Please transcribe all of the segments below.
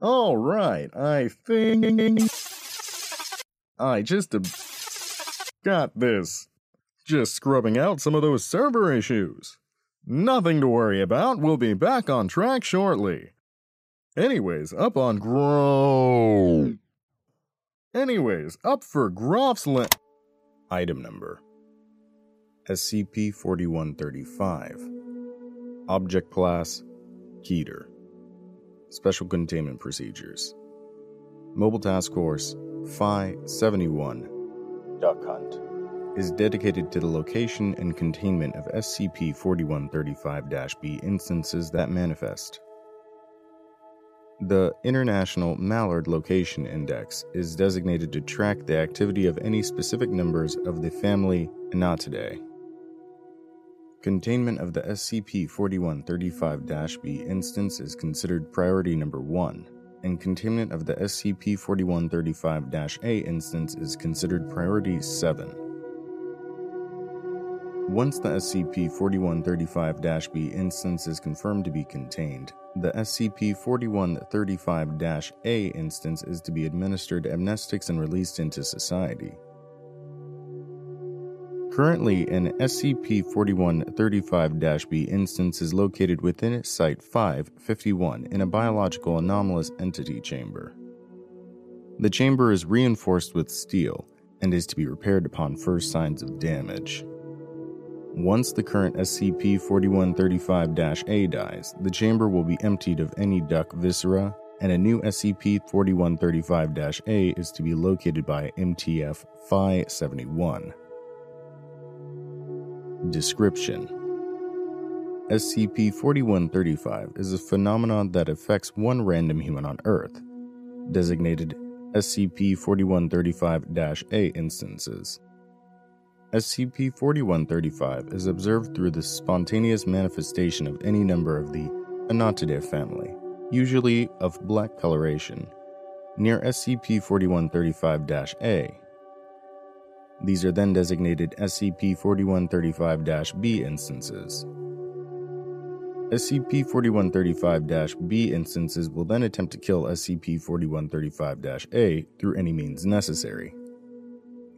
All right, I think I just got this. Just scrubbing out some of those server issues. Nothing to worry about. We'll be back on track shortly. Anyways, up on Grow. Anyways, up for Groff's la- Item number SCP 4135. Object class Keter. Special Containment Procedures. Mobile Task Force Phi 71 Duck Hunt is dedicated to the location and containment of SCP 4135 B instances that manifest. The International Mallard Location Index is designated to track the activity of any specific members of the family Anatidae. Containment of the SCP 4135 B instance is considered priority number 1, and containment of the SCP 4135 A instance is considered priority 7. Once the SCP 4135 B instance is confirmed to be contained, the SCP 4135 A instance is to be administered amnestics and released into society. Currently, an SCP 4135 B instance is located within Site 551 in a biological anomalous entity chamber. The chamber is reinforced with steel and is to be repaired upon first signs of damage. Once the current SCP 4135 A dies, the chamber will be emptied of any duck viscera, and a new SCP 4135 A is to be located by MTF Phi 71. Description SCP 4135 is a phenomenon that affects one random human on Earth, designated SCP 4135 A instances. SCP 4135 is observed through the spontaneous manifestation of any number of the Anatidae family, usually of black coloration, near SCP 4135 A. These are then designated SCP 4135 B instances. SCP 4135 B instances will then attempt to kill SCP 4135 A through any means necessary.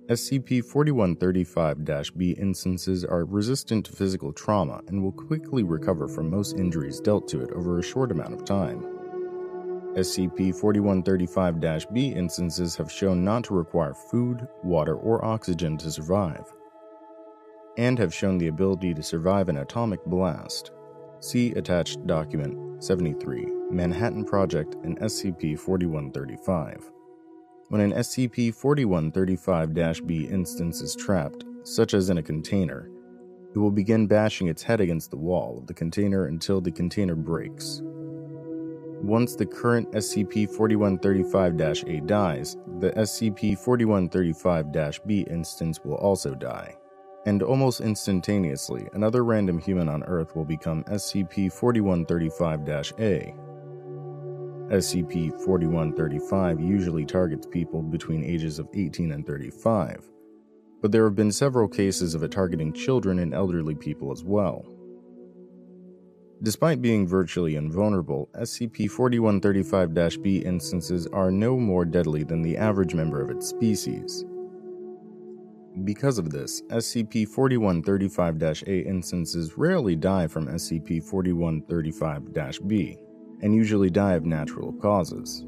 SCP 4135 B instances are resistant to physical trauma and will quickly recover from most injuries dealt to it over a short amount of time. SCP 4135 B instances have shown not to require food, water, or oxygen to survive, and have shown the ability to survive an atomic blast. See attached document 73 Manhattan Project and SCP 4135. When an SCP 4135 B instance is trapped, such as in a container, it will begin bashing its head against the wall of the container until the container breaks. Once the current SCP 4135 A dies, the SCP 4135 B instance will also die. And almost instantaneously, another random human on Earth will become SCP 4135 A. SCP 4135 usually targets people between ages of 18 and 35, but there have been several cases of it targeting children and elderly people as well. Despite being virtually invulnerable, SCP 4135 B instances are no more deadly than the average member of its species. Because of this, SCP 4135 A instances rarely die from SCP 4135 B, and usually die of natural causes.